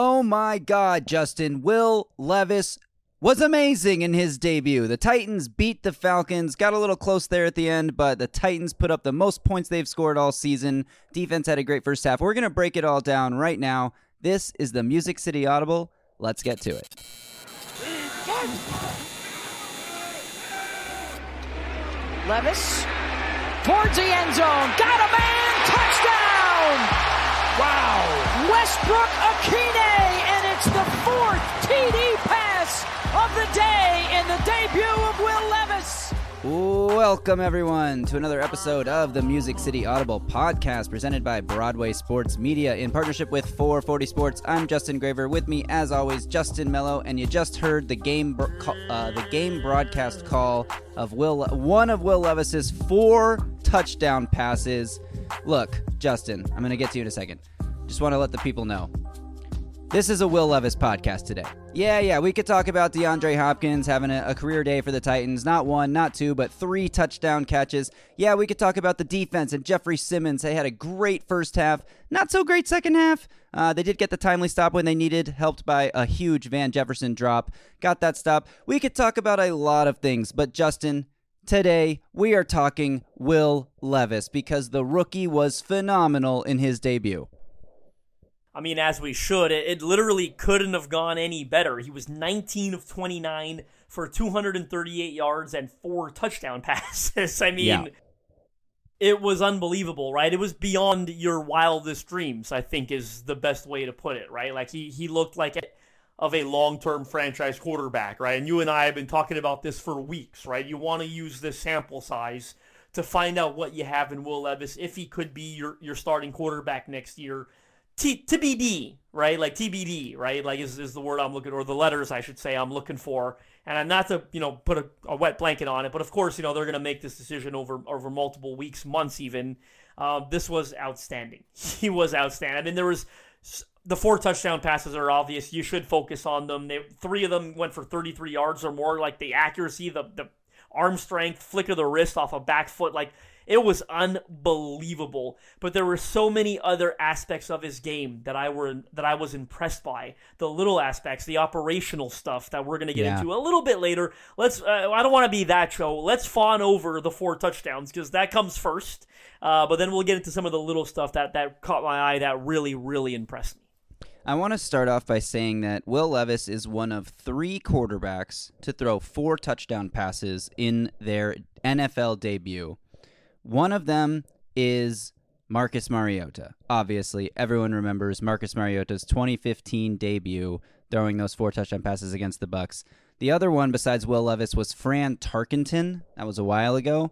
Oh my God, Justin. Will Levis was amazing in his debut. The Titans beat the Falcons, got a little close there at the end, but the Titans put up the most points they've scored all season. Defense had a great first half. We're going to break it all down right now. This is the Music City Audible. Let's get to it. Levis towards the end zone. Got a man. Touchdown. Wow. Westbrook-Ikhine, and it's the fourth TD pass of the day in the debut of Will Levis. Welcome, everyone, to another episode of the Music City Audible podcast presented by Broadway Sports Media in partnership with 440 Sports. I'm Justin Graver. With me, as always, Justin Melo, and you just heard the game uh, the game broadcast call of Will one of Will Levis's four touchdown passes. Look, Justin, I'm going to get to you in a second. Just want to let the people know this is a Will Levis podcast today. Yeah, yeah, we could talk about DeAndre Hopkins having a, a, career day for the Titans. Not one, not two, but three touchdown catches. Yeah, we could talk about the defense and Jeffery Simmons. They had a great first half, not so great second half. Uh, they did get the timely stop when they needed, helped by a huge Van Jefferson drop. Got that stop. We could talk about a lot of things, but Justin, today we are talking Will Levis because the rookie was phenomenal in his debut. I mean, as we should. It, it, literally couldn't have gone any better. He was 19 of 29 for 238 yards and four touchdown passes. I mean, yeah. it was unbelievable, right? It was beyond your wildest dreams, I think is the best way to put it, right? Like he, he looked like a, of a long-term franchise quarterback, right? And you and I have been talking about this for weeks, right? You want to use this sample size to find out what you have in Will Levis if he could be your, your starting quarterback next year T- TBD, right? Like TBD, right? Like is, is the word I'm looking, or the letters I should say I'm looking for. And I'm not to, you know, put a, a wet blanket on it, but of course, you know, they're going to make this decision over over multiple weeks, months, even. Uh, this was outstanding. He was outstanding. I mean, there was the four touchdown passes are obvious. You should focus on them. They, three of them went for 33 yards or more. Like the accuracy, the the arm strength, flick of the wrist off a back foot, like it was unbelievable. But there were so many other aspects of his game that I were that I was impressed by. The little aspects, the operational stuff that we're going to get yeah. into a little bit later. Let's. Uh, I don't want to be that show. Let's fawn over the four touchdowns because that comes first. Uh, but then we'll get into some of the little stuff that that caught my eye that really really impressed me. I want to start off by saying that Will Levis is one of three quarterbacks to throw four touchdown passes in their NFL debut. One of them is Marcus Mariota. Obviously, everyone remembers Marcus Mariota's 2015 debut throwing those four touchdown passes against the Bucs. The other one besides Will Levis was Fran Tarkenton. That was a while ago.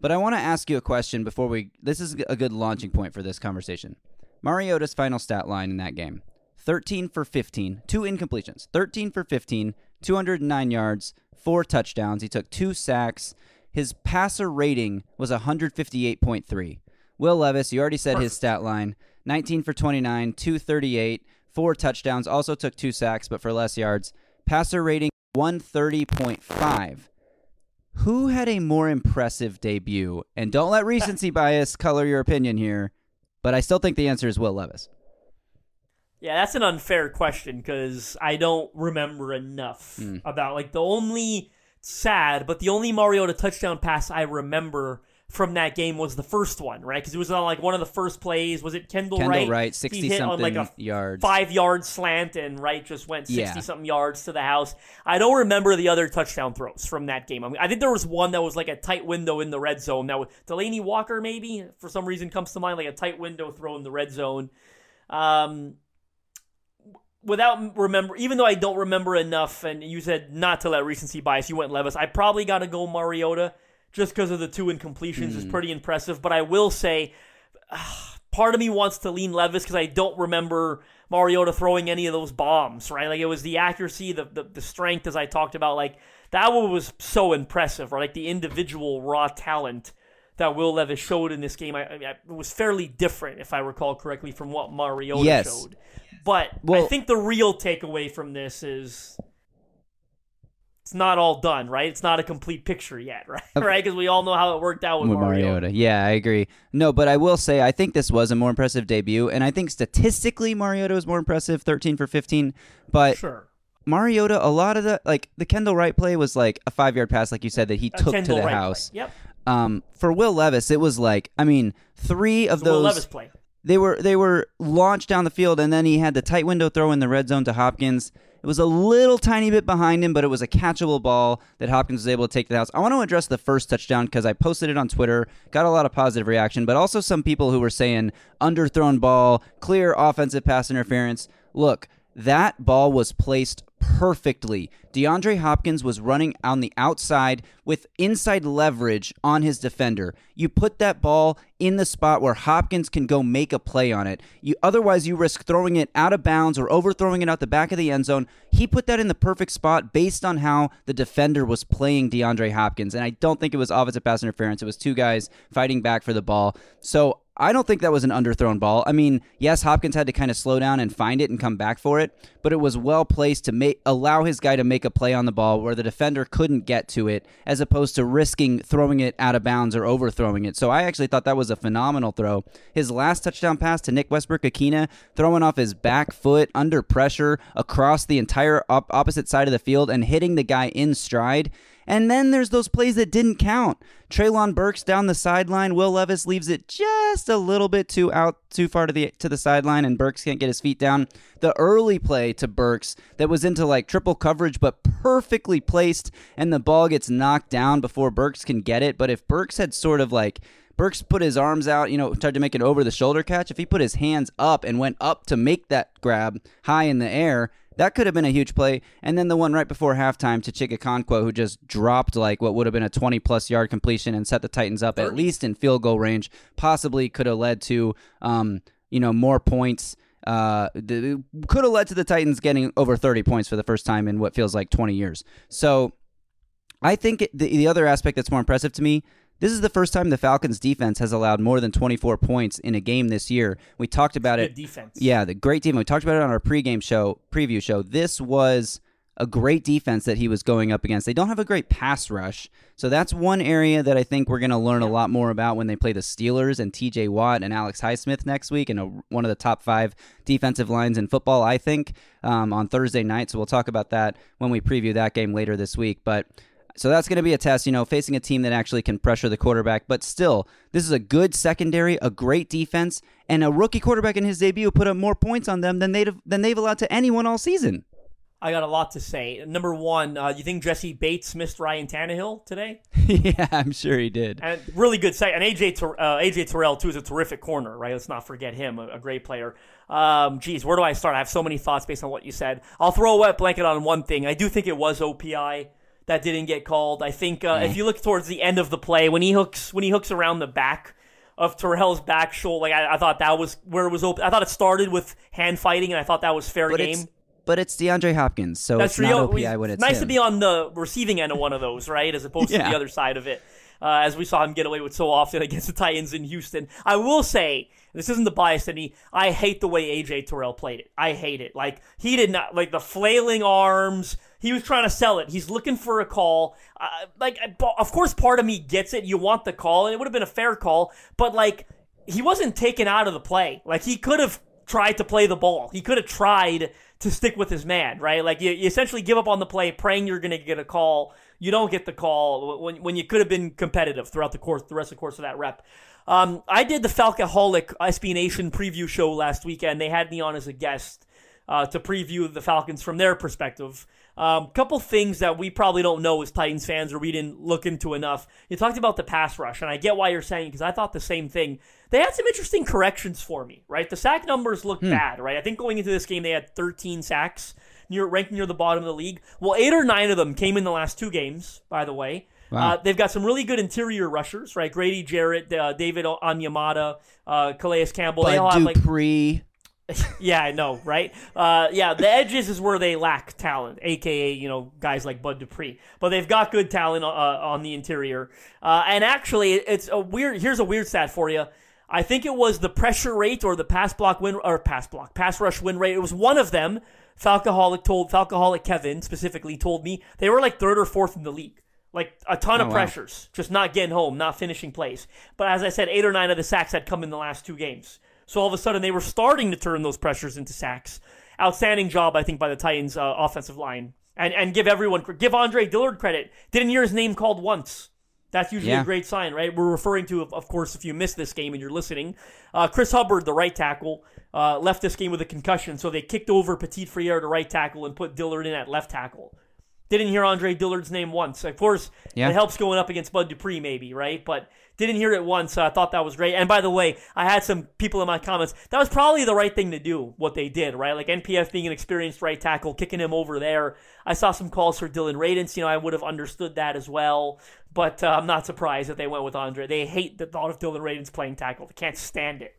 But I want to ask you a question before we this is a good launching point for this conversation. Mariota's final stat line in that game. 13 for 15, two incompletions. 13 for 15, 209 yards, four touchdowns. He took two sacks. His passer rating was 158.3. Will Levis, you already said his stat line 19 for 29, 238, four touchdowns, also took two sacks, but for less yards. Passer rating 130.5. Who had a more impressive debut? And don't let recency bias color your opinion here, but I still think the answer is Will Levis. Yeah, that's an unfair question because I don't remember enough mm. about like the only sad, but the only Mariota touchdown pass I remember from that game was the first one, right? Because it was on like one of the first plays. Was it Kendall, Kendall Wright? Wright, sixty something on like a yards, five yard slant, and Wright just went sixty yeah. something yards to the house. I don't remember the other touchdown throws from that game. I, mean, I think there was one that was like a tight window in the red zone. That was Delanie Walker, maybe for some reason comes to mind, like a tight window throw in the red zone. Um, without remember, even though I don't remember enough, and you said not to let recency bias, you went Levis. I probably got to go Mariota just because of the two incompletions mm. is pretty impressive. But I will say, uh, part of me wants to lean Levis because I don't remember Mariota throwing any of those bombs. Right, like it was the accuracy, the, the the strength, as I talked about. Like that one was so impressive. Right, like the individual raw talent that Will Levis showed in this game. I, I, it was fairly different, if I recall correctly, from what Mariota yes. showed. But well, I think the real takeaway from this is it's not all done, right? It's not a complete picture yet, right? right? Because we all know how it worked out with, with Mariota. Mariota. Yeah, I agree. No, but I will say I think this was a more impressive debut, and I think statistically Mariota was more impressive, thirteen for fifteen. But Sure. Mariota, a lot of the like the Kendall Wright play was like a five yard pass, like you said, that he A took to the Wright play. house. Yep. Um, for Will Levis, it was like I mean, three of It's a Will those Levis play. They were they were launched down the field, and then he had the tight window throw in the red zone to Hopkins. It was a little tiny bit behind him, but it was a catchable ball that Hopkins was able to take to the house. I want to address the first touchdown because I posted it on Twitter, got a lot of positive reaction, but also some people who were saying underthrown ball, clear offensive pass interference. Look, that ball was placed perfectly. DeAndre Hopkins was running on the outside with inside leverage on his defender. You put that ball in the spot where Hopkins can go make a play on it. You otherwise you risk throwing it out of bounds or overthrowing it out the back of the end zone. He put that in the perfect spot based on how the defender was playing DeAndre Hopkins. And I don't think it was offensive pass interference. It was two guys fighting back for the ball. So I don't think that was an underthrown ball. I mean, yes, Hopkins had to kind of slow down and find it and come back for it, but it was well placed to make allow his guy to make a play on the ball where the defender couldn't get to it, as opposed to risking throwing it out of bounds or overthrowing it. So I actually thought that was a phenomenal throw. His last touchdown pass to Nick Westbrook-Ikhine, throwing off his back foot under pressure across the entire op- opposite side of the field and hitting the guy in stride. And then there's those plays that didn't count. Treylon Burks down the sideline. Will Levis leaves it just a little bit too out, too far to the to the sideline, and Burks can't get his feet down. The early play to Burks that was into like triple coverage, but perfectly placed, and the ball gets knocked down before Burks can get it. But if Burks had sort of like Burks put his arms out, you know, tried to make an over the shoulder catch. If he put his hands up and went up to make that grab high in the air, that could have been a huge play. And then the one right before halftime to Chig Okonkwo, who just dropped like what would have been a 20 plus yard completion and set the Titans up at least in field goal range, possibly could have led to, um, you know, more points. Uh, the, could have led to the Titans getting over 30 points for the first time in what feels like 20 years. So I think the, the other aspect that's more impressive to me this is the first time the Falcons defense has allowed more than 24 points in a game this year. We talked about it. defense. Yeah, the great team. We talked about it on our pregame show, preview show. This was a great defense that he was going up against. They don't have a great pass rush. So that's one area that I think we're going to learn a lot more about when they play the Steelers and TJ Watt and Alex Highsmith next week and a, one of the top five defensive lines in football, I think, um, on Thursday night. So we'll talk about that when we preview that game later this week. But so that's going to be a test, you know, facing a team that actually can pressure the quarterback. But still, this is a good secondary, a great defense, and a rookie quarterback in his debut put up more points on them than they've than they've allowed to anyone all season. I got a lot to say. Number one, uh, you think Jessie Bates missed Ryan Tannehill today? yeah, I'm sure he did. And really good sight. And AJ Ter- uh, AJ Terrell too is a terrific corner, right? Let's not forget him, a, a great player. Um, geez, where do I start? I have so many thoughts based on what you said. I'll throw a wet blanket on one thing. I do think it was OPI that didn't get called. I think uh, if you look towards the end of the play when he hooks when he hooks around the back of Terrell's back shoulder, like I, I thought that was where it was open. I thought it started with hand fighting, and I thought that was fair But game. it's but it's DeAndre Hopkins, so That's it's not real. OPI when it's nice him. to be on the receiving end of one of those, right, as opposed to the other side of it. Uh, as we saw him get away with so often against the Titans in Houston. I will say, this isn't the bias any. I hate the way AJ Terrell played it. I hate it. Like he did not like the flailing arms. He was trying to sell it. He's looking for a call. Uh, like, of course, part of me gets it. You want the call, and it would have been a fair call. But like, he wasn't taken out of the play. Like he could have tried to play the ball. He could have tried to stick with his man, right? Like you, you essentially give up on the play, praying you're going to get a call. You don't get the call when, when you could have been competitive throughout the course, the rest of the course of that rep. Um, I did the Falcoholic SB Nation preview show last weekend. They had me on as a guest uh, to preview the Falcons from their perspective. Um, couple things that we probably don't know as Titans fans or we didn't look into enough. You talked about the pass rush, and I get why you're saying because I thought the same thing. They had some interesting corrections for me, right? The sack numbers look bad, right? I think going into this game they had 13 sacks, near ranked near the bottom of the league. Well, eight or nine of them came in the last two games, by the way. Wow. Uh, they've got some really good interior rushers, right? Grady Jarrett, uh, David Onyemata, uh, Calais Campbell. they all Bud have like Dupree. yeah, I know, right? Uh, yeah, the edges is where they lack talent, aka you know guys like Bud Dupree. But they've got good talent uh, on the interior. Uh, and actually, it's a weird. Here's a weird stat for you. I think it was the pressure rate or the pass block win or pass block pass rush win rate. It was one of them. Falcoholic told Falcoholic Kevin specifically told me they were like third or fourth in the league. Like a ton Oh, of wow. pressures, just not getting home, not finishing plays. But as I said, eight or nine of the sacks had come in the last two games. So all of a sudden they were starting to turn those pressures into sacks. Outstanding job, I think, by the Titans' uh, offensive line. And and give everyone give Andre Dillard credit. Didn't hear his name called once. That's usually Yeah. a great sign, right? We're referring to, of, course, if you missed this game and you're listening, uh, Chris Hubbard, the right tackle, uh, left this game with a concussion, so they kicked over Petit-Frere to right tackle and put Dillard in at left tackle. Didn't hear Andre Dillard's name once. Of course, Yeah. it helps going up against Bud Dupree, maybe, right? But didn't hear it once. So I thought that was great. And by the way, I had some people in my comments. That was probably the right thing to do, what they did, right? Like NPF being an experienced right tackle, kicking him over there. I saw some calls for Dillon Radunz. You know, I would have understood that as well. But uh, I'm not surprised that they went with Andre. They hate the thought of Dillon Radunz playing tackle. They can't stand it.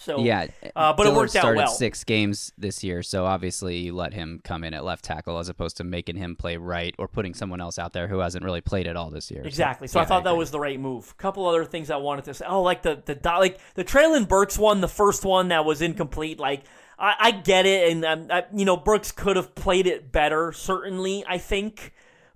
So Yeah, uh, but it Dillard worked out started well. six games this year, so obviously you let him come in at left tackle as opposed to making him play right or putting someone else out there who hasn't really played at all this year. Exactly. So yeah, I thought that was the right move. A couple other things I wanted to say. Oh, like the the like the Treylon Burks one, the first one that was incomplete. Like I, I get it, and um, I, you know Burks could have played it better. Certainly, I think.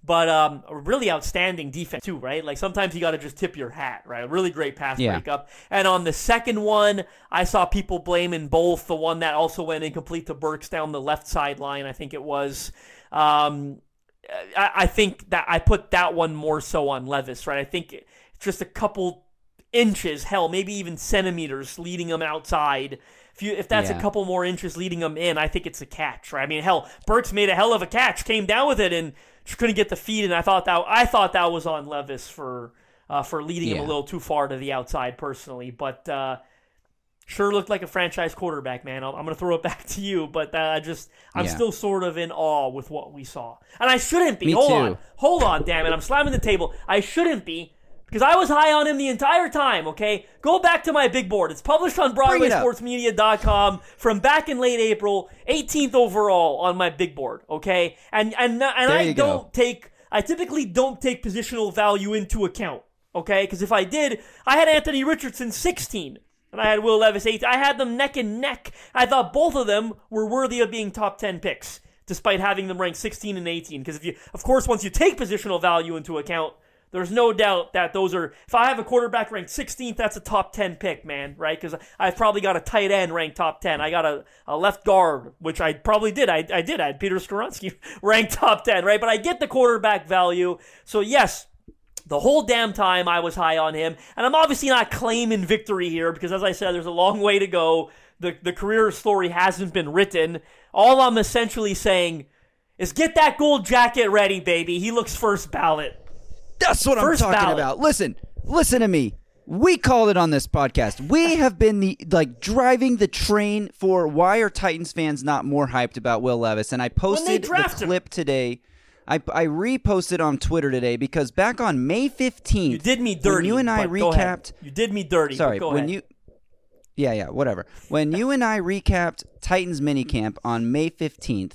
But um, really outstanding defense too, right? Like sometimes you got to just tip your hat, right? Really great pass Yeah. breakup. And on the second one, I saw people blaming both the one that also went incomplete to Burks down the left sideline. I think it was. Um, I, I think that I put that one more so on Levis, right? I think it's just a couple inches, hell, maybe even centimeters leading him outside. If you if that's Yeah. a couple more inches leading him in, I think it's a catch, right? I mean, hell, Burks made a hell of a catch, came down with it, and just couldn't get the feed. And I thought that I thought that was on Levis for uh, for leading him a little too far to the outside, personally. But uh, sure looked like a franchise quarterback, man. I'll, I'm going to throw it back to you, but uh, I just I'm Yeah. still sort of in awe with what we saw, and I shouldn't be. Me hold too. on, hold on, damn it! I'm slamming the table. I shouldn't be. Because I was high on him the entire time, okay? Go back to my big board. It's published on Bring it up. BroadwaySportsMedia.com from back in late April, 18th overall on my big board, okay? And and and There I don't take I typically don't take positional value into account, okay? Because if I did, I had Anthony Richardson 16 and I had Will Levis 8. I had them neck and neck. I thought both of them were worthy of being top 10 picks despite having them ranked 16 and 18 because if you of course once you take positional value into account, there's no doubt that those are. If I have a quarterback ranked 16th, that's a top 10 pick, man, right? Because I've probably got a tight end ranked top 10. I got a, a left guard, which I probably did. I, I did. I had Peter Skoronski ranked top 10, right? But I get the quarterback value. So, yes, the whole damn time I was high on him. And I'm obviously not claiming victory here because, as I said, there's a long way to go. The, the career story hasn't been written. All I'm essentially saying is get that gold jacket ready, baby. He looks first ballot. That's what First I'm talking ballot. about. Listen, listen to me. We called it on this podcast. We have been the like driving the train for why are Titans fans not more hyped about Will Levis? And I posted the draft him. clip today. I, I reposted on Twitter today because back on May 15th, You did me when dirty. you and I but go ahead. recapped You did me dirty. Sorry, go when ahead. you Yeah, yeah, whatever. When you and I recapped Titans minicamp on May 15th,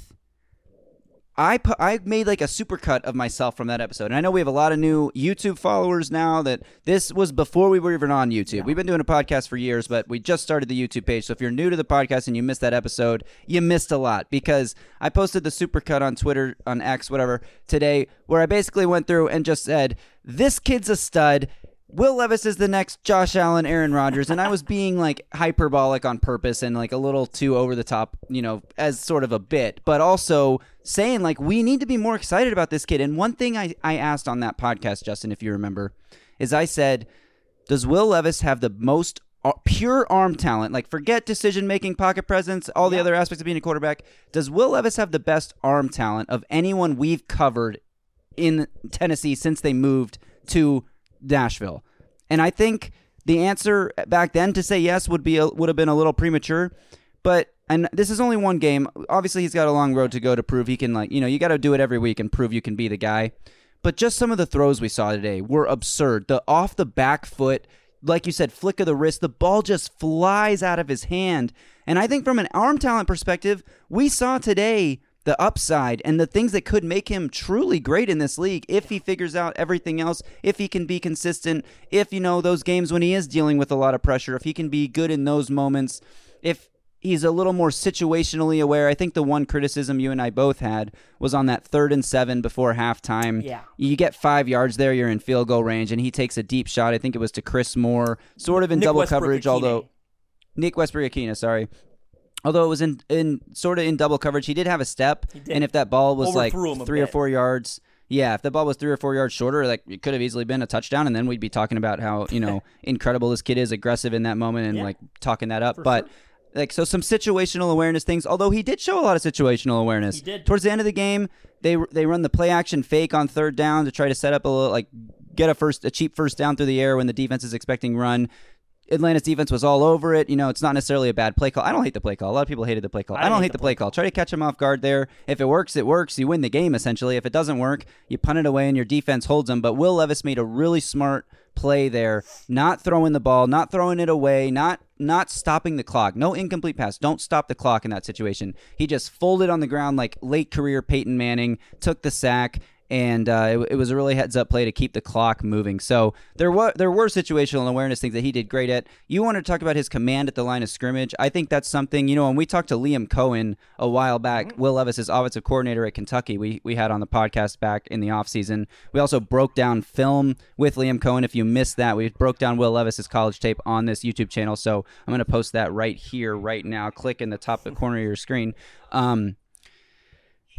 I I made like a supercut of myself from that episode. And I know we have a lot of new YouTube followers now that this was before we were even on YouTube. We've been doing a podcast for years, but we just started the YouTube page. So if you're new to the podcast and you missed that episode, you missed a lot because I posted the supercut on Twitter, on X, whatever, today where I basically went through and just said, "This kid's a stud." Will Levis is the next Josh Allen, Aaron Rodgers, and I was being like hyperbolic on purpose and like a little too over the top, you know, as sort of a bit, but also saying like we need to be more excited about this kid. And one thing I, I asked on that podcast, Justin, if you remember, is I said, Does Will Levis have the most uh, pure arm talent? Like forget decision making, pocket presence, all the other aspects of being a quarterback. Does Will Levis have the best arm talent of anyone we've covered in Tennessee since they moved to Nashville. And I think the answer back then to say yes would be a, would have been a little premature, but and this is only one game. Obviously, he's got a long road to go to prove he can like, you know, you got to do it every week and prove you can be the guy. But just some of the throws we saw today were absurd. The off the back foot, like you said, flick of the wrist, the ball just flies out of his hand. And I think from an arm talent perspective, we saw today the upside and the things that could make him truly great in this league if he figures out everything else, if he can be consistent, if you know those games when he is dealing with a lot of pressure, if he can be good in those moments, if he's a little more situationally aware. I think the one criticism you and I both had was on that third and seven before halftime. Yeah. You get five yards there, you're in field goal range, and he takes a deep shot. I think it was to Chris Moore, sort of in Nick double Westbrook coverage, although Nick Westbrook-Ikhine, sorry. Although it was in, in sort of in double coverage, he did have a step, and if that ball was like Overthrew a three or four yards, yeah, if the ball was three or four yards shorter, like it could have easily been a touchdown, and then we'd be talking about how you know incredible this kid is, aggressive in that moment, and Yeah. like talking that up. For but sure. like so, some situational awareness things. Although he did show a lot of situational awareness. He did. towards the end of the game. They they run the play action fake on third down to try to set up a little like get a first a cheap first down through the air when the defense is expecting run. Atlanta's defense was all over it. You know, it's not necessarily a bad play call. I don't hate the play call. A lot of people hated the play call. I, don't hate the play call. Try to catch him off guard there. If it works, it works. You win the game essentially. If it doesn't work, you punt it away and your defense holds them. But Will Levis made a really smart play there, not throwing the ball, not throwing it away, not not stopping the clock. No incomplete pass. Don't stop the clock in that situation. He just folded on the ground like late career Peyton Manning, took the sack, and uh, it, it was a really heads up play to keep the clock moving. So there were there were situational awareness things that he did great at. You want to talk about his command at the line of scrimmage? I think that's something you know. When we talked to Liam Coen a while back, Will Levis is offensive coordinator at Kentucky. We we had on the podcast back in the offseason. We also broke down film with Liam Coen. If you missed that, we broke down Will Levis's college tape on this YouTube channel. So I'm going to post that right here, right now. Click in the top the corner of your screen. Um,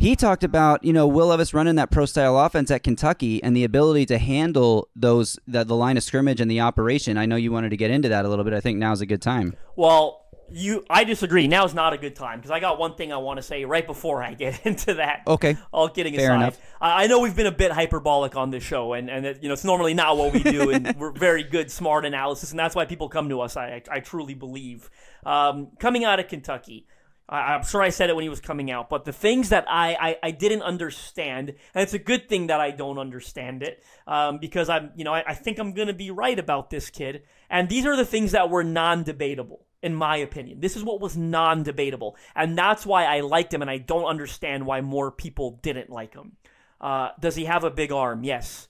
he talked about you know Will Levis running that pro style offense at Kentucky and the ability to handle those the, the line of scrimmage and the operation. I know you wanted to get into that a little bit. I think now's a good time. Well, you, I disagree. Now is not a good time because I got one thing I want to say right before I get into that. Okay. All kidding Fair aside, enough. I, I know we've been a bit hyperbolic on this show, and and it, you know it's normally not what we do, and we're very good, smart analysis, and that's why people come to us. I I, I truly believe. Um, coming out of Kentucky. I, I'm sure I said it when he was coming out, but the things that I, I, I didn't understand, and it's a good thing that I don't understand it, um, because I'm, you know, I, I think I'm going to be right about this kid. And these are the things that were non-debatable, in my opinion. This is what was non-debatable, and that's why I liked him, and I don't understand why more people didn't like him. Uh, does he have a big arm? Yes.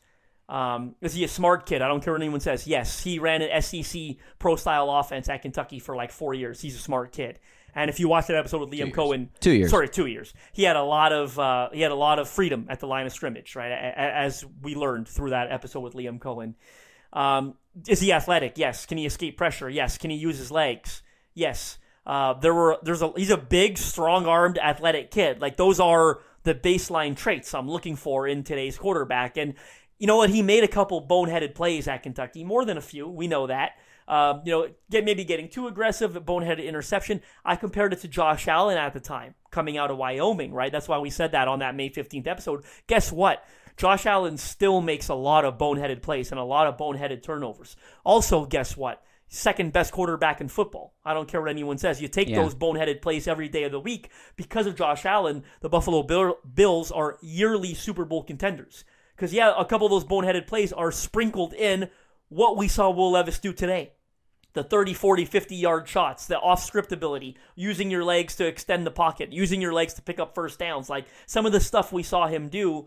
Um, is he a smart kid? I don't care what anyone says. Yes, he ran an SEC pro style offense at Kentucky for like four years. He's a smart kid. And if you watch that episode with Liam Coen, Two years. sorry, two years, he had a lot of uh, he had a lot of freedom at the line of scrimmage, right? As we learned through that episode with Liam Coen. Um, is he athletic? Yes. Can he escape pressure? Yes. Can he use his legs? Yes. Uh, there were there's a he's a big, strong-armed, athletic kid. Like those are the baseline traits I'm looking for in today's quarterback. And you know what? He made a couple boneheaded plays at Kentucky, more than a few. We know that. Um, you know, get maybe getting too aggressive, boneheaded interception. I compared it to Josh Allen at the time, coming out of Wyoming, right? That's why we said that on that May 15th episode. Guess what? Josh Allen still makes a lot of boneheaded plays and a lot of boneheaded turnovers. Also, guess what? Second best quarterback in football. I don't care what anyone says. You take Yeah. those boneheaded plays every day of the week. Because of Josh Allen, the Buffalo Bill- Bills are yearly Super Bowl contenders. Because, yeah, a couple of those boneheaded plays are sprinkled in what we saw Will Levis do today the 30, 40, 50 yard shots, the off script ability, using your legs to extend the pocket, using your legs to pick up first downs. Like some of the stuff we saw him do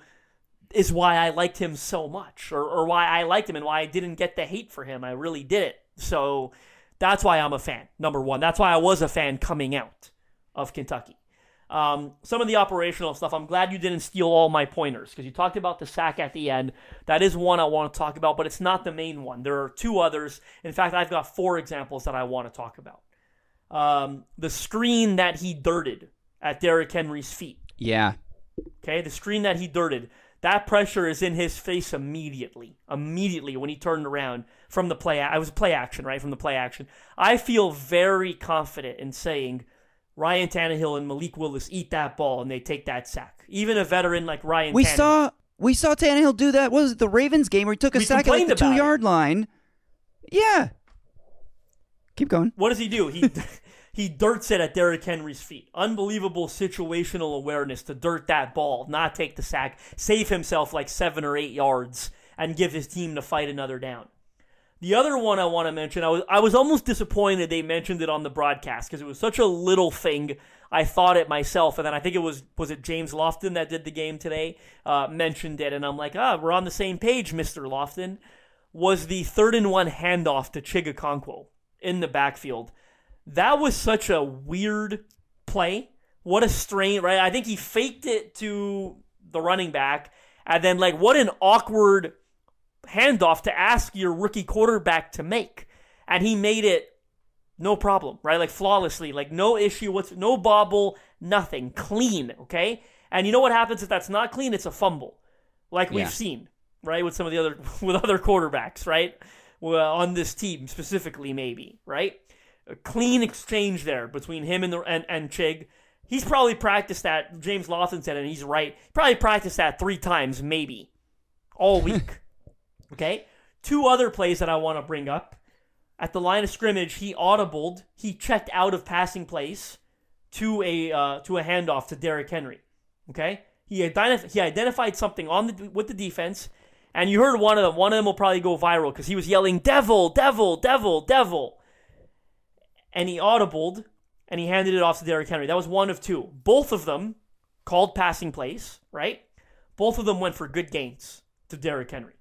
is why I liked him so much, or, or why I liked him and why I didn't get the hate for him. I really did it. So that's why I'm a fan, number one. That's why I was a fan coming out of Kentucky. Um, some of the operational stuff, I'm glad you didn't steal all my pointers because you talked about the sack at the end. That is one I want to talk about, but it's not the main one. There are two others. In fact, I've got four examples that I want to talk about. Um, the screen that he dirted at Derrick Henry's feet. Yeah, Okay, the screen that he dirted. That pressure is in his face immediately. Immediately when he turned around from the play. I was play action, right? From the play action. I feel very confident in saying Ryan Tannehill and Malik Willis eat that ball and they take that sack. Even a veteran like Ryan. we Tannehill. saw we saw Tannehill do that. What was it the Ravens game where he took a We sack at like the two yard line? Yeah. Keep going. What does he do? He he dirts it at Derrick Henry's feet. Unbelievable situational awareness to dirt that ball, not take the sack, save himself like seven or eight yards, and give his team to fight another down. The other one I want to mention, I was I was almost disappointed they mentioned it on the broadcast because it was such a little thing. I thought it myself, and then I think it was was it James Lofton that did the game today uh, mentioned it, and I'm like, ah, we're on the same page, Mister Lofton. Was the third and one handoff to Chig in the backfield? That was such a weird play. What a strain, right? I think he faked it to the running back, and then like what an awkward handoff to ask your rookie quarterback to make, and he made it no problem, right? Like flawlessly, like no issue, what's no bobble, nothing, clean, okay? And you know what happens if that's not clean? It's a fumble, like we've Yeah. seen, right? With some of the other with other quarterbacks, right? Well, on this team specifically, maybe, right? A clean exchange there between him and the and, and Chig. He's probably practiced that. James Lofton said, and he's right. Probably practiced that three times, maybe, all week. okay. Two other plays that I want to bring up. At the line of scrimmage, he audibled. He checked out of passing place to a uh, to a handoff to Derrick Henry. Okay, he identif- he identified something on the with the defense, and you heard one of them. One of them will probably go viral because he was yelling "Devil, Devil, Devil, Devil," and he audibled and he handed it off to Derrick Henry. That was one of two. Both of them called passing plays, right? Both of them went for good gains to Derrick Henry.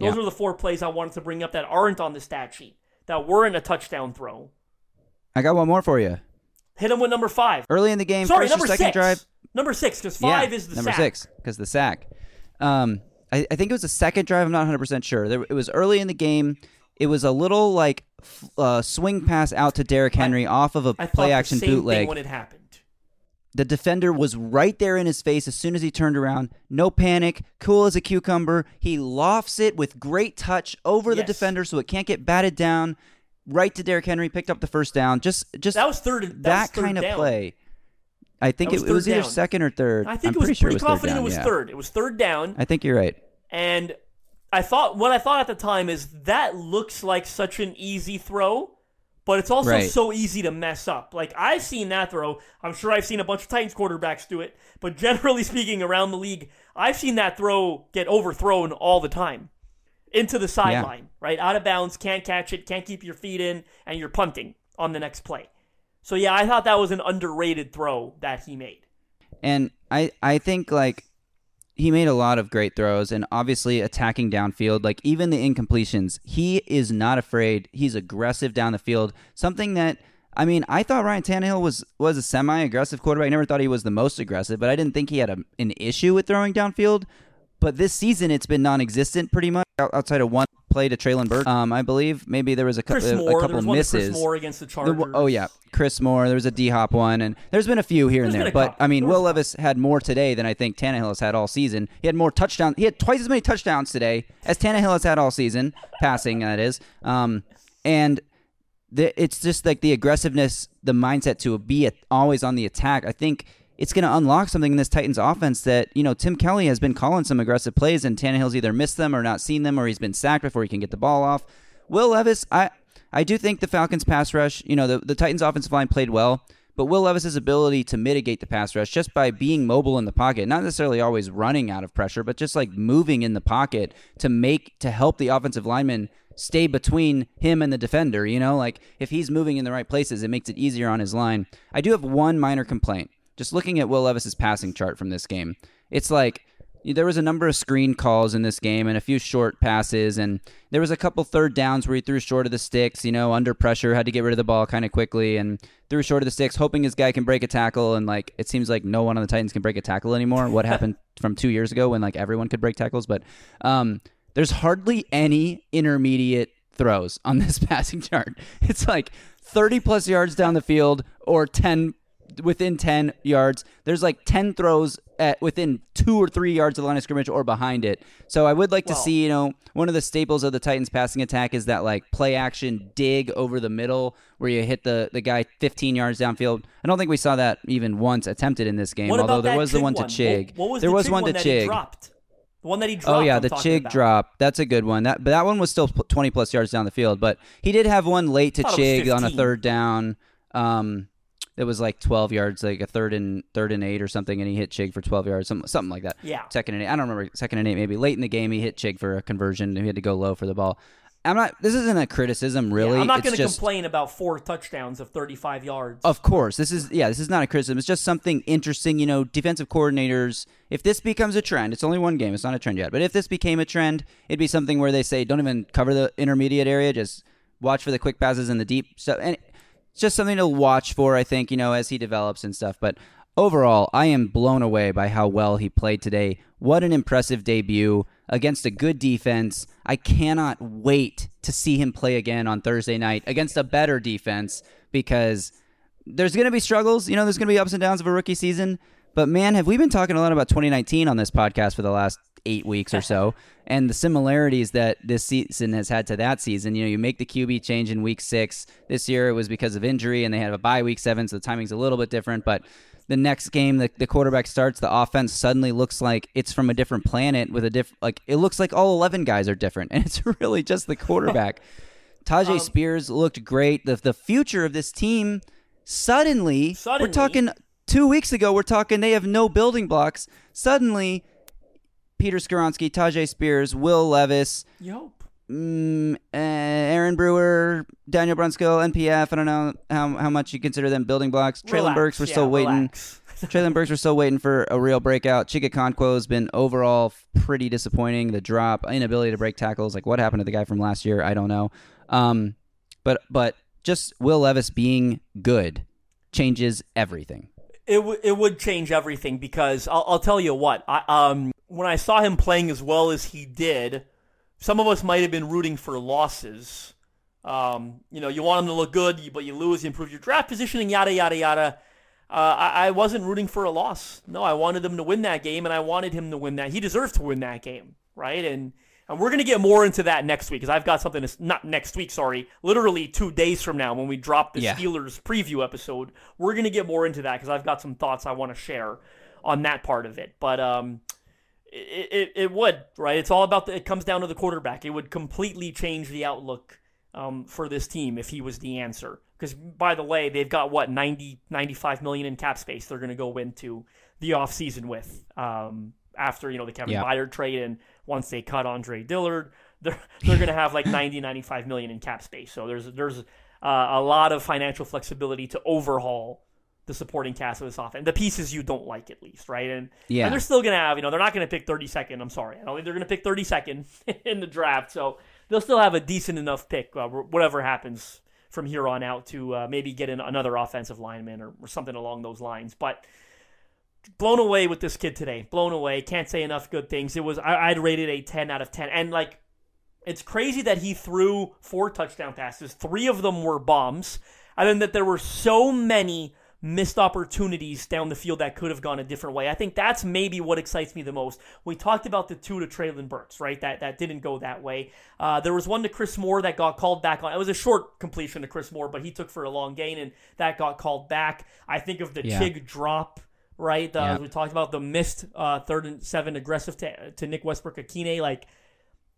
Those Yeah. are the four plays I wanted to bring up that aren't on the stat sheet, that weren't a touchdown throw. I got one more for you. Hit him with number five. Early in the game, Sorry, number second six. drive. Number six, because five yeah, is the number sack. six because the sack. Um, I, I think it was the second drive. I'm not 100 percent sure. There, it was early in the game. It was a little like uh, swing pass out to Derrick Henry off of a I play action bootleg. when it happened. The defender was right there in his face as soon as he turned around. No panic, cool as a cucumber. He lofts it with great touch over the defender so it can't get batted down. Right to Derrick Henry, picked up the first down. Just, just That was third. That, that was third kind of play. I think was it, it was either down. second or third. I think I'm it was pretty sure pretty it was third confident down, it was yeah. third. It was third down, I think you're right. and I thought what I thought at the time is that looks like such an easy throw, but it's also Right. so easy to mess up. Like I've seen that throw. I'm sure I've seen a bunch of Titans quarterbacks do it, but generally speaking, around the league, I've seen that throw get overthrown all the time into the sideline, right out of bounds, can't catch it, can't keep your feet in, and you're punting on the next play. So yeah, I thought that was an underrated throw that he made. And I, I think like he made a lot of great throws and obviously attacking downfield, like even the incompletions, he is not afraid. He's aggressive down the field. Something that I mean, I thought Ryan Tannehill was was a semi-aggressive quarterback. I never thought he was the most aggressive, but I didn't think he had a, an issue with throwing downfield. But this season, it's been non-existent pretty much outside of one play to Treylon Burke. Um, I believe maybe there was a, cou- Chris a, Moore, a there couple was one to misses. Chris Moore against the The Chargers. w- oh yeah, Chris Moore. There was a D Hop one, and there's been a few here and there. But couple. I mean, Will. Levis had more today than I think Tannehill has had all season. He had more touchdowns. He had twice as many touchdowns today as Tannehill has had all season, passing that is. Um, and the, it's just like the aggressiveness, the mindset to be at, always on the attack. I think it's going to unlock something in this Titans offense that you know Tim Kelly has been calling some aggressive plays, and Tannehill's either missed them or not seen them, or he's been sacked before he can get the ball off. Will Levis, I I do think the Falcons pass rush, you know, the, the Titans offensive line played well, but Will Levis's ability to mitigate the pass rush just by being mobile in the pocket, not necessarily always running out of pressure, but just like moving in the pocket to make to help the offensive lineman stay between him and the defender, you know, like if he's moving in the right places, it makes it easier on his line. I do have one minor complaint. Just looking at Will Levis's passing chart from this game, it's like there was a number of screen calls in this game and a few short passes and there was a couple third downs where he threw short of the sticks you know under pressure had to get rid of the ball kind of quickly and threw short of the sticks hoping his guy can break a tackle and like it seems like no one on the titans can break a tackle anymore. What happened from two years ago when like everyone could break tackles? But um there's hardly any intermediate throws on this passing chart. It's like 30 plus yards down the field or 10 within 10 yards. There's like 10 throws at within 2 or 3 yards of the line of scrimmage or behind it. So I would like to Well- see, you know, one of the staples of the Titans passing attack is that like play action dig over the middle where you hit the the guy 15 yards downfield. I don't think we saw that even once attempted in this game, What although there was the Chig one to Chig. What, was there the was one one to Chig. dropped? The one that he dropped. Oh yeah, I'm the Chig about. drop. That's a good one. That but that one was still 20 plus yards down the field, but he did have one late to Thought it was Chig on a third down. Um it was like 12 yards, like a third and third and 8 or something and he hit Chig for 12 yards, something something like that. Yeah. Second and 8. I don't remember second and 8 maybe. Late in the game he hit Chig for a conversion. He had to go low for the ball. I'm not. This isn't a criticism, really. Yeah, I'm not going to complain about four touchdowns of 35 yards. Of course, this is yeah, this is not a criticism. It's just something interesting. You know, defensive coordinators. If this becomes a trend, it's only one game. It's not a trend yet. But if this became a trend, it'd be something where they say, don't even cover the intermediate area. Just watch for the quick passes and the deep stuff. And it's just something to watch for. I think you know as he develops and stuff. But overall, I am blown away by how well he played today. What an impressive debut against a good defense. I cannot wait to see him play again on Thursday night against a better defense because there's going to be struggles. You know, there's going to be ups and downs of a rookie season. But man, have we been talking a lot about 2019 on this podcast for the last eight weeks or so, and the similarities that this season has had to that season. You know, you make the QB change in week six. This year it was because of injury, and they had a bye week seven, so the timing's a little bit different. But the next game, the, the quarterback starts, the offense suddenly looks like it's from a different planet with a different, like, it looks like all 11 guys are different, and it's really just the quarterback. Tyjae Um, Spears looked great. The, the future of this team, suddenly, Suddenly. we're talking two weeks ago, we're talking they have no building blocks. Suddenly, Peter Skoronski, Tyjae Spears, Will Levis, hope. mm, uh, Aaron Brewer, Daniel Brunskill, NPF. I don't know how, how much you consider them building blocks. Treylon Burks, we're yeah, still waiting. Treylon Burks, we're still waiting for a real breakout. Chig Okonkwo's been overall pretty disappointing. The drop, inability to break tackles. Like what happened to the guy from last year? I don't know. Um, but but just Will Levis being good changes everything. It w- it would change everything because I'll, I'll tell you what. I, um, when I saw him playing as well as he did, some of us might have been rooting for losses. Um, you know, you want him to look good, but you lose, you improve your draft positioning, yada yada yada. Uh, I, I wasn't rooting for a loss. No, I wanted him to win that game, and I wanted him to win that. He deserved to win that game, right? And and we're gonna get more into that next week because I've got something. To, not next week, sorry. Literally two days from now, when we drop the Yeah. Steelers preview episode, we're gonna get more into that because I've got some thoughts I want to share on that part of it. But um, it, it it would right. It's all about the. It comes down to the quarterback. It would completely change the outlook um, for this team if he was the answer. Because by the way, they've got what 90, 95 million in cap space. They're going to go into the offseason with um, after you know the Kevin Yeah. Byard trade and once they cut Andre Dillard, they're they're going to have like 90, 95 million in cap space. So there's there's uh, a lot of financial flexibility to overhaul the supporting cast of this offense, the pieces you don't like at least, right? And Yeah. and they're still gonna have, you know, they're not gonna pick 32nd. I'm sorry, I don't think they're gonna pick 32nd in the draft. So they'll still have a decent enough pick, uh, whatever happens from here on out, to uh, maybe get in another offensive lineman or, or something along those lines. But blown away with this kid today. Blown away. Can't say enough good things. It was I, I'd rated a 10 out of 10, and like. It's crazy that he threw four touchdown passes. Three of them were bombs. And then that there were so many missed opportunities down the field that could have gone a different way. I think that's maybe what excites me the most. We talked about the two to Treylon Burks, right? That that didn't go that way. Uh, there was one to Chris Moore that got called back on. It was a short completion to Chris Moore, but he took for a long gain, and that got called back. I think of the Yeah. Chig drop. Right, uh, Yeah. we talked about the missed uh, third and seven aggressive to, to Nick Westbrook-Ikhine. Like,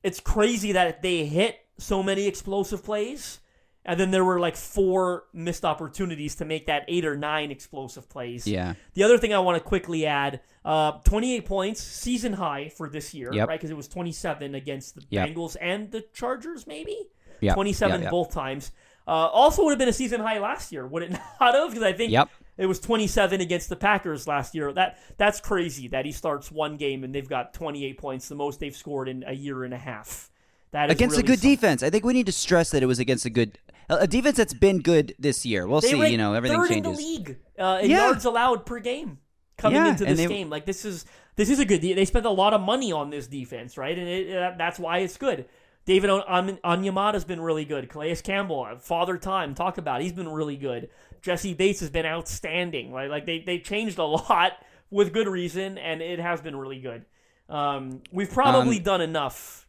it's crazy that they hit so many explosive plays, and then there were like four missed opportunities to make that eight or nine explosive plays. Yeah. The other thing I want to quickly add: uh, 28 points, season high for this year, Yep. right? Because it was 27 against the Yep. Bengals and the Chargers, maybe. Yep. 27 Yep, yep. both times. Uh, also would have been a season high last year, would it not have? Because I think it was 27 against the Packers last year. That that's crazy that he starts one game and they've got 28 points, the most they've scored in a year and a half. That is against really a good something. defense. I think we need to stress that it was against a good a defense that's been good this year. We'll They see. You know, everything third changes. in the league uh, in Yeah. yards allowed per game coming Yeah, into this they- game. Like this is this is a good. They spent a lot of money on this defense, right? And it, that's why it's good. David On- On- Onyemata's been really good. Calais Campbell, uh, Father Time, talk about. it. He's been really good. Jessie Bates has been outstanding. Right? like they they changed a lot with good reason, and it has been really good. Um, we've probably Um, done enough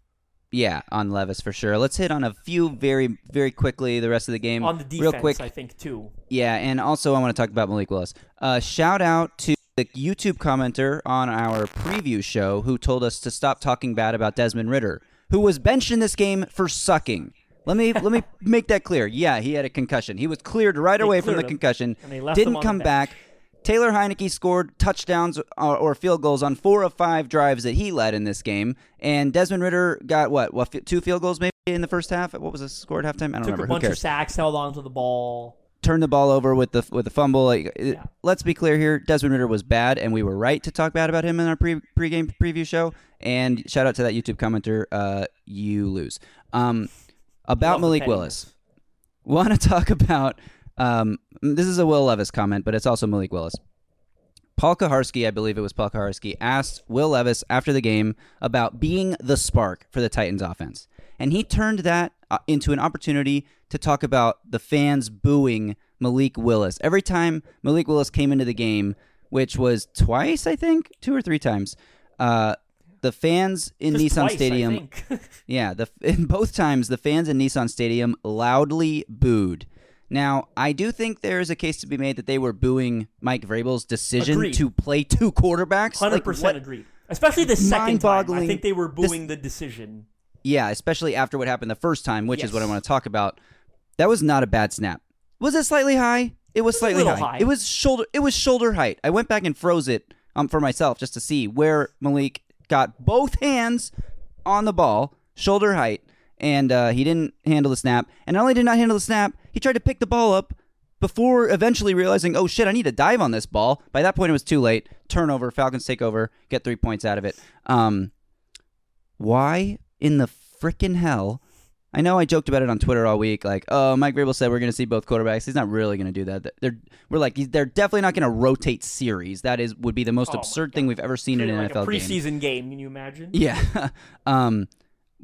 Yeah, on Levis for sure. Let's hit on a few very very quickly the rest of the game. on the defense. real quick. I think too. Yeah, and also I want to talk about Malik Willis. Uh, shout out to the YouTube commenter on our preview show who told us to stop talking bad about Desmond Ridder, who was benched in this game for sucking. Let me let me make that clear. Yeah, he had a concussion. He was cleared right away from the him, concussion. and they left him Didn't come back. Taylor Heinicke scored touchdowns or, or field goals on four of five drives that he led in this game, and Desmond Ridder got what? What? Two field goals maybe? in the first half. What was the score at halftime? I don't Took remember. a Who bunch of sacks, held on to the ball. Turned the ball over with the with the fumble. Like, Yeah. let's be clear here. Desmond Ridder was bad, and we were right to talk bad about him in our pre pregame preview show. And shout out to that YouTube commenter. Uh, you lose. Um, about Malik. Willis. Want to talk about? Um, this is a Will Levis comment, but it's also Malik Willis. Paul Kuharsky, I believe it was Paul Kuharsky, asked Will Levis after the game about being the spark for the Titans offense. And he turned that uh, into an opportunity to talk about the fans booing Malik Willis. Every time Malik Willis came into the game, which was twice, I think, two or three times, uh, the fans in Just Nissan twice, Stadium yeah, the in both times the fans in Nissan Stadium loudly booed. Now, I do think there is a case to be made that they were booing Mike Vrabel's decision Agreed. to play two quarterbacks. Hundred Like, percent what- agreed. Especially the second time. I think they were this- booing the decision. Yeah, especially after what happened the first time, which is what I want to talk about. That was not a bad snap. Was it slightly high? It was a slightly little high. high. It was shoulder. It was shoulder height. I went back and froze it um, for myself just to see where Malik got both hands on the ball, shoulder height, and uh, he didn't handle the snap. And not only did not handle the snap, he tried to pick the ball up before eventually realizing, oh shit, I need to dive on this ball. By that point, it was too late. Turnover. Falcons take over, get three points out of it. Um, why in the frickin' hell? I know I joked about it on Twitter all week, like, oh, Mike Vrabel said we're going to see both quarterbacks. He's not really going to do that. They're we're like they're definitely not going to rotate series. That is would be the most Oh absurd thing we've ever seen in an like NFL a game. preseason game. Can you imagine? Yeah. um,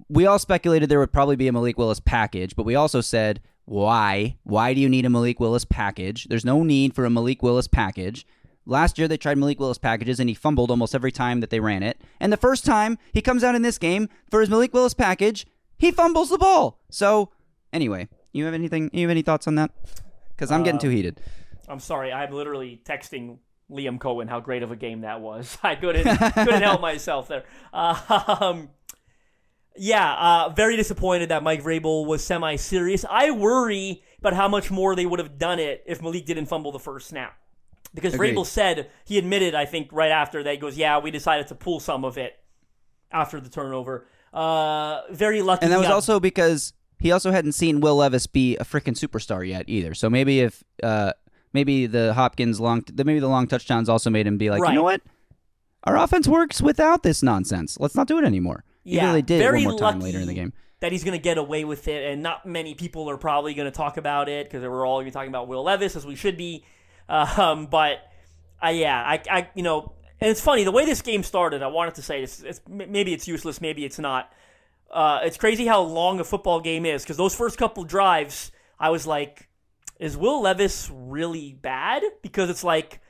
we all speculated there would probably be a Malik Willis package, but we also said, why? Why do you need a Malik Willis package? There's no need for a Malik Willis package. Last year they tried Malik Willis packages and he fumbled almost every time that they ran it. And the first time he comes out in this game for his Malik Willis package, he fumbles the ball. So anyway, you have anything? You have any thoughts on that? Because I'm getting too heated. I'm sorry. I'm literally texting Liam Coen how great of a game that was. I couldn't couldn't help myself there. Um, yeah, uh, very disappointed that Mike Vrabel was semi-serious. I worry about how much more they would have done it if Malik didn't fumble the first snap. Because Agreed. Vrabel said he admitted, I think, right after that, he goes, "Yeah, we decided to pull some of it after the turnover." Uh, very lucky. And that was got- also because he also hadn't seen Will Levis be a freaking superstar yet either. So maybe if uh maybe the Hopkins long maybe the long touchdowns also made him be like, Right. you know what? Our offense works without this nonsense. Let's not do it anymore. Even Yeah, though they did very one more time lucky later in the game. that he's going to get away with it, and not many people are probably going to talk about it because we're all going to be talking about Will Levis as we should be. Um, but uh, yeah, I, I, you know, and it's funny the way this game started. I wanted to say this. It's, maybe it's useless, maybe it's not. Uh, it's crazy how long a football game is because those first couple drives, I was like, is Will Levis really bad? Because it's like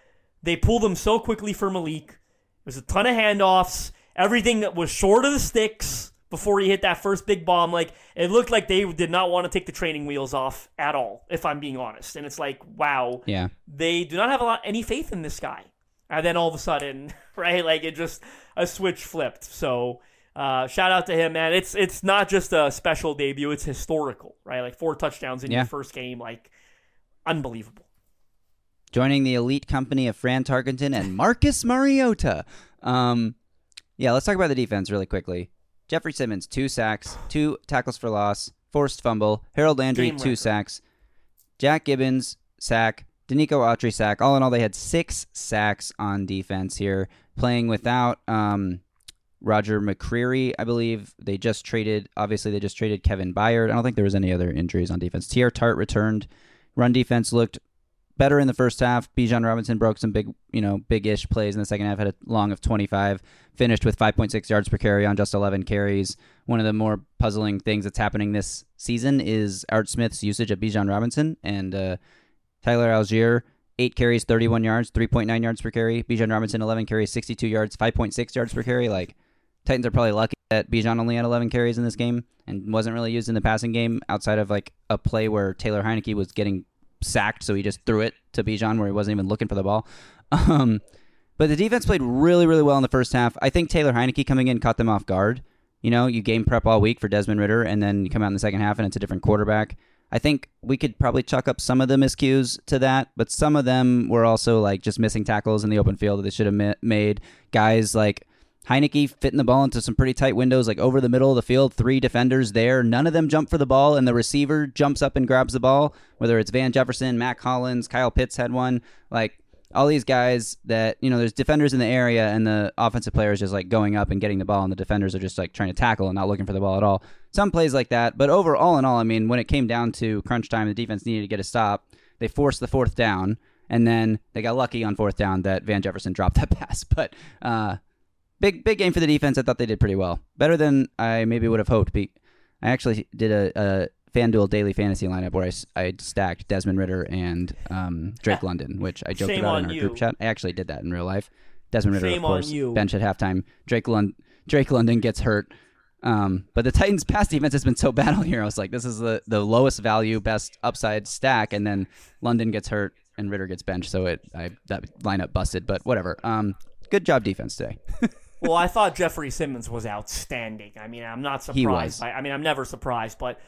they pulled him so quickly for Malik. There's a ton of handoffs. Everything that was short of the sticks before he hit that first big bomb. Like it looked like they did not want to take the training wheels off at all. If I'm being honest, and it's like, wow, Yeah. they do not have a lot any faith in this guy. And then all of a sudden, right, like it just a switch flipped. So uh, shout out to him, man. It's it's not just a special debut; it's historical, right? Like four touchdowns in Yeah. your first game, like unbelievable. Joining the elite company of Fran Tarkenton and Marcus Mariota. Um, yeah, let's talk about the defense really quickly. Jeffery Simmons, two sacks, two tackles for loss, forced fumble. Harold Landry, Game two record. sacks. Jack Gibbens, sack. Denico Autry, sack. All in all, they had six sacks on defense here, playing without um, Roger McCreary, I believe. They just traded, obviously, they just traded Kevin Byard. I don't think there was any other injuries on defense. Teair Tart returned. Run defense looked better in the first half. Bijan Robinson broke some big, you know, big-ish plays in the second half. Had a long of 25. Finished with 5.6 yards per carry on just 11 carries. One of the more puzzling things that's happening this season is Art Smith's usage of Bijan Robinson and uh, Tyler Allgeier. Eight carries, 31 yards, 3.9 yards per carry. Bijan Robinson, 11 carries, 62 yards, 5.6 yards per carry. Like, Titans are probably lucky that Bijan only had 11 carries in this game and wasn't really used in the passing game outside of like a play where Taylor Heinicke was getting sacked, so he just threw it to Bijan where he wasn't even looking for the ball. Um, but the defense played really, really well in the first half. I think Taylor Heinicke coming in caught them off guard. You know, you game prep all week for Desmond Ridder, and then you come out in the second half and it's a different quarterback. I think we could probably chuck up some of the miscues to that, but some of them were also like just missing tackles in the open field that they should have ma- made. Guys like Heinicke fitting the ball into some pretty tight windows, like over the middle of the field, three defenders there. None of them jump for the ball, and the receiver jumps up and grabs the ball, whether it's Van Jefferson, Mack Hollins, Kyle Pitts had one. Like, all these guys that, you know, there's defenders in the area, and the offensive player is just like going up and getting the ball, and the defenders are just like trying to tackle and not looking for the ball at all. Some plays like that, but overall, in all, I mean, when it came down to crunch time, the defense needed to get a stop. They forced the fourth down, and then they got lucky on fourth down that Van Jefferson dropped that pass. But, uh, big big game for the defense. I thought they did pretty well, better than I maybe would have hoped. Be- I actually did a, a FanDuel daily fantasy lineup where I, I stacked Desmond Ridder and um, Drake London, which I joked Shame about in our you. group chat. I actually did that in real life. Desmond Ridder, Shame of course, you. bench at halftime. Drake Lond- Drake London gets hurt. Um, but the Titans' pass defense has been so bad all year. I was like, this is the, the lowest value, best upside stack, and then London gets hurt and Ridder gets benched, so it I that lineup busted. But whatever. Um, good job defense today. well, I thought Jeffery Simmons was outstanding. I mean, I'm not He surprised. was. By, I mean, I'm never surprised, but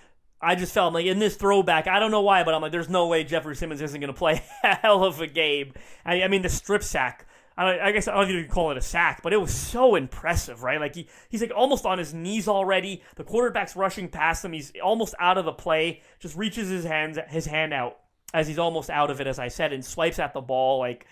I just felt like in this throwback, I don't know why, but I'm like, there's no way Jeffery Simmons isn't going to play a hell of a game. I, I mean, the strip sack. I, I guess I don't know if you can call it a sack, but it was so impressive, right? Like he, he's like almost on his knees already. The quarterback's rushing past him. He's almost out of the play. Just reaches his hands, his hand out as he's almost out of it, as I said, and swipes at the ball like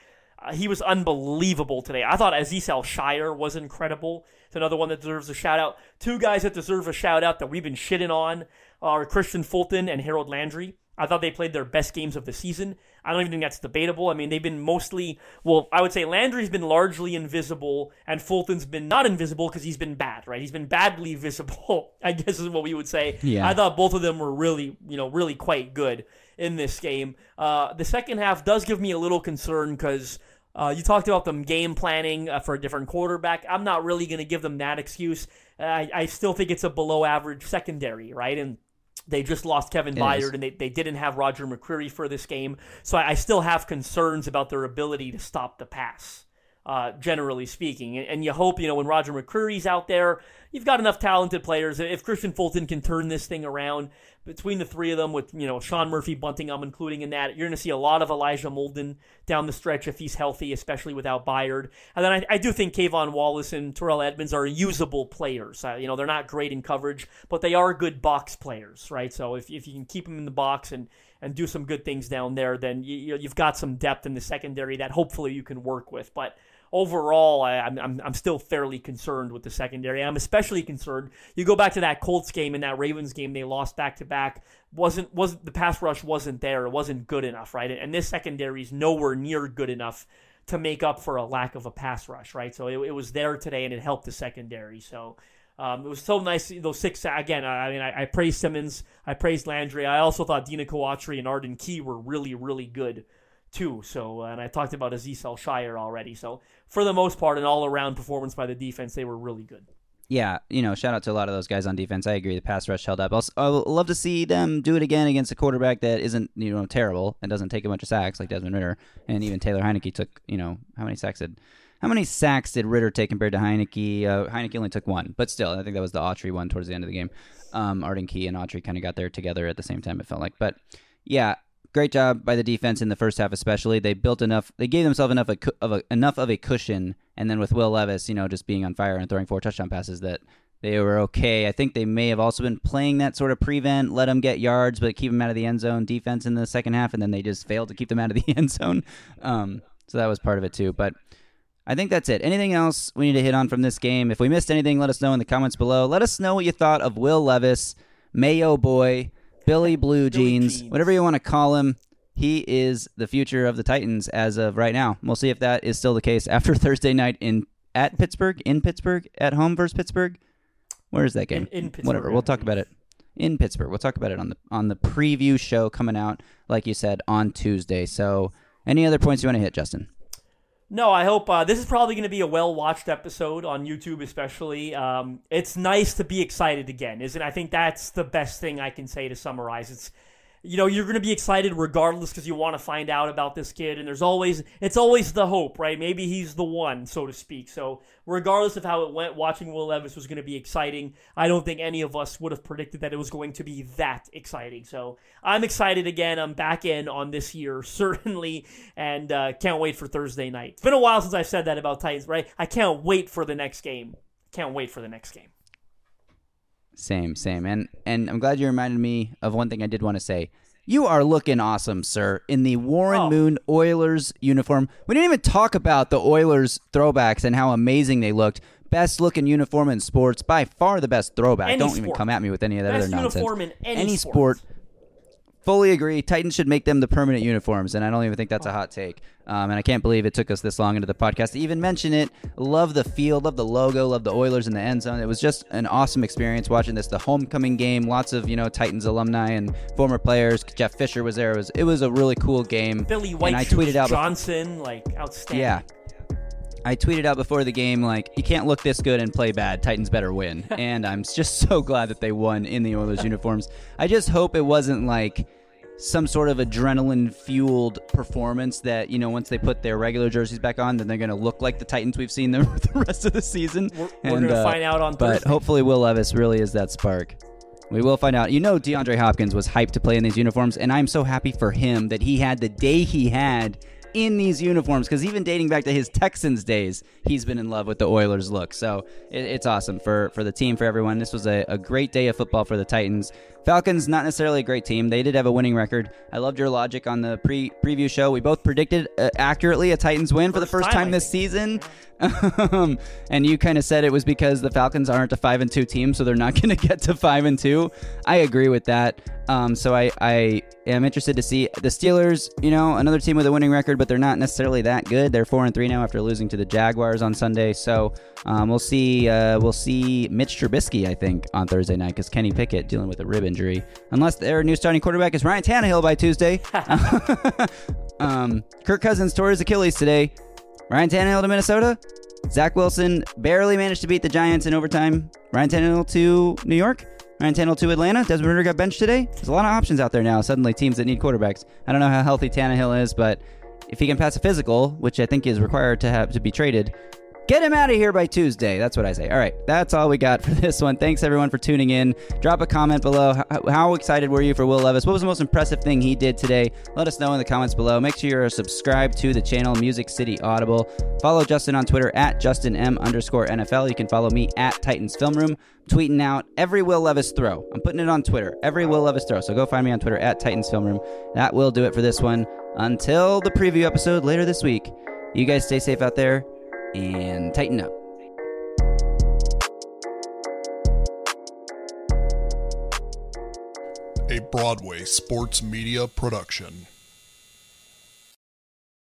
he was unbelievable today. I thought Azeez Al-Shaair was incredible. It's another one that deserves a shout out. Two guys that deserve a shout out that we've been shitting on are Kristian Fulton and Harold Landry. I thought they played their best games of the season. I don't even think that's debatable. I mean, they've been mostly, well, I would say Landry's been largely invisible, and Fulton's been not invisible because he's been bad, right? He's been badly visible, I guess is what we would say. Yeah. I thought both of them were really, you know, really quite good in this game. Uh, the second half does give me a little concern because uh, you talked about them game planning uh, for a different quarterback. I'm not really going to give them that excuse. I, I still think it's a below average secondary, right? And they just lost Kevin It Byard is. and they, they didn't have Roger McCreary for this game. So I, I still have concerns about their ability to stop the pass, uh, generally speaking. And, and you hope, you know, when Roger McCreary's out there, you've got enough talented players. If Kristian Fulton can turn this thing around between the three of them, with, you know, Sean Murphy-Bunting, I'm including in that, you're going to see a lot of Elijah Molden down the stretch if he's healthy, especially without Byard. And then I, I do think Kayvon Wallace and Terrell Edmunds are usable players. Uh, you know, they're not great in coverage, but they are good box players, right? So if, if you can keep them in the box and, and do some good things down there, then you, you- you've got some depth in the secondary that hopefully you can work with. But overall, I, I'm, I'm, I'm still fairly concerned with the secondary. I'm especially concerned. You go back to that Colts game and that Ravens game, they lost back to back. Wasn't wasn't the pass rush wasn't there? It wasn't good enough, right? And this secondary is nowhere near good enough to make up for a lack of a pass rush, right? So it, it was there today, and it helped the secondary. So um, it was so nice. Those six again. I I mean, I, I praised Simmons. I praised Landry. I also thought Denico Autry and Arden Key were really, really good too. So, and I talked about Azeez Al-Shaair already. So, for the most part, an all-around performance by the defense, they were really good. yeah, you know, shout out to a lot of those guys on defense. I agree. The pass rush held up. I'll, I'll love to see them do it again against a quarterback that isn't, you know, terrible and doesn't take a bunch of sacks like Desmond Ridder. And even Taylor Heinicke took, you know, how many sacks did how many sacks did Ridder take compared to Heinicke? Uh, Heinicke only took one, but still, I think that was the Autry one towards the end of the game. Um, Arden Key and Autry kind of got there together at the same time. It felt like, but yeah, great job by the defense in the first half, especially. They built enough. They gave themselves enough of a, enough of a cushion, and then with Will Levis, you know, just being on fire and throwing four touchdown passes, that they were okay. I think they may have also been playing that sort of prevent, let them get yards, but keep them out of the end zone defense in the second half, and then they just failed to keep them out of the end zone. Um, so that was part of it too. But I think that's it. Anything else we need to hit on from this game? If we missed anything, let us know in the comments below. Let us know what you thought of Will Levis, Mayo Boy, Billy Blue Jeans, whatever you want to call him. He is the future of the Titans as of right now. We'll see if that is still the case after Thursday night in at Pittsburgh, in Pittsburgh, at home versus Pittsburgh. Where is that game? In- in Pittsburgh, Whatever. We'll talk about it in Pittsburgh. We'll talk about it on the on the preview show coming out, like you said, on Tuesday. So, any other points you want to hit, Justin? No, I hope uh, this is probably going to be a well-watched episode on YouTube, especially. Um, it's nice to be excited again, isn't? it? I think that's the best thing I can say to summarize. It's you know you're going to be excited regardless because you want to find out about this kid and there's always it's always the hope right? Maybe he's the one so to speak. So regardless of how it went watching will levis was going to be exciting. I don't think any of us would have predicted that it was going to be that exciting. So i'm excited again. I'm back in on this year certainly and uh, can't wait for thursday night. It's been a while since i've said that about titans right? I can't wait for the next game. Can't wait for the next game same, same. And and I'm glad you reminded me of one thing I did want to say. You are looking awesome, sir, in the Warren oh. Moon Oilers uniform. We didn't even talk about the Oilers throwbacks and how amazing they looked. Best looking uniform in sports, by far the best throwback. Any Don't sport. even come at me with any of that best other nonsense. Uniform in any, any sport. sport fully agree. Titans should make them the permanent uniforms, and I don't even think that's a hot take. Um, and I can't believe it took us this long into the podcast to even mention it. Love the field, love the logo, love the Oilers in the end zone. It was just an awesome experience watching this. The homecoming game, lots of you know Titans alumni and former players. Jeff Fisher was there. It was it was a really cool game. Billy White, and I tweeted out Johnson, like outstanding. Yeah, I tweeted out before the game, like, you can't look this good and play bad. Titans better win. and I'm just so glad that they won in the Oilers uniforms. I just hope it wasn't like some sort of adrenaline fueled performance that, you know, once they put their regular jerseys back on, then they're going to look like the Titans we've seen the, the rest of the season. We're, we're going to uh, find out on But Thursday. hopefully, Will Levis really is that spark. We will find out. You know, DeAndre Hopkins was hyped to play in these uniforms, and I'm so happy for him that he had the day he had in these uniforms because even dating back to his Texans days, he's been in love with the Oilers look. So it, it's awesome for, for the team, for everyone. This was a, a great day of football for the Titans. Falcons, not necessarily a great team. They did have a winning record. I loved your logic on the pre preview show. We both predicted uh, accurately a Titans win for the first time, time this season. Um, and you kind of said it was because the Falcons aren't a five and two team, so they're not going to get to five and two. I agree with that. Um, so I, I am interested to see the Steelers. You know, another team with a winning record, but they're not necessarily that good. They're four and three now after losing to the Jaguars on Sunday. So um, we'll see. Uh, we'll see Mitch Trubisky, I think, on Thursday night because Kenny Pickett dealing with a rib injury. Unless their new starting quarterback is Ryan Tannehill by Tuesday. um, Kirk Cousins tore his Achilles today. Ryan Tannehill to Minnesota. Zach Wilson barely managed to beat the Giants in overtime. Ryan Tannehill to New York. Ryan Tannehill to Atlanta. Desmond Ridder got benched today. There's a lot of options out there now. Suddenly, teams that need quarterbacks. I don't know how healthy Tannehill is, but if he can pass a physical, which I think is required to have to be traded, Get him out of here by Tuesday. That's what I say. All right, that's all we got for this one. Thanks everyone for tuning in. Drop a comment below. How, excited were you for Will Levis? What was the most impressive thing he did today? Let us know in the comments below. Make sure you're subscribed to the channel Music City Audible. Follow Justin on Twitter at Justin M underscore NFL. You can follow me at Titans Film Room. Tweeting out every Will Levis throw. I'm putting it on Twitter. Every Will Levis throw. So go find me on Twitter at Titans Film Room. That will do it for this one. Until the preview episode later this week. You guys stay safe out there and tighten up. A Broadway sports media production.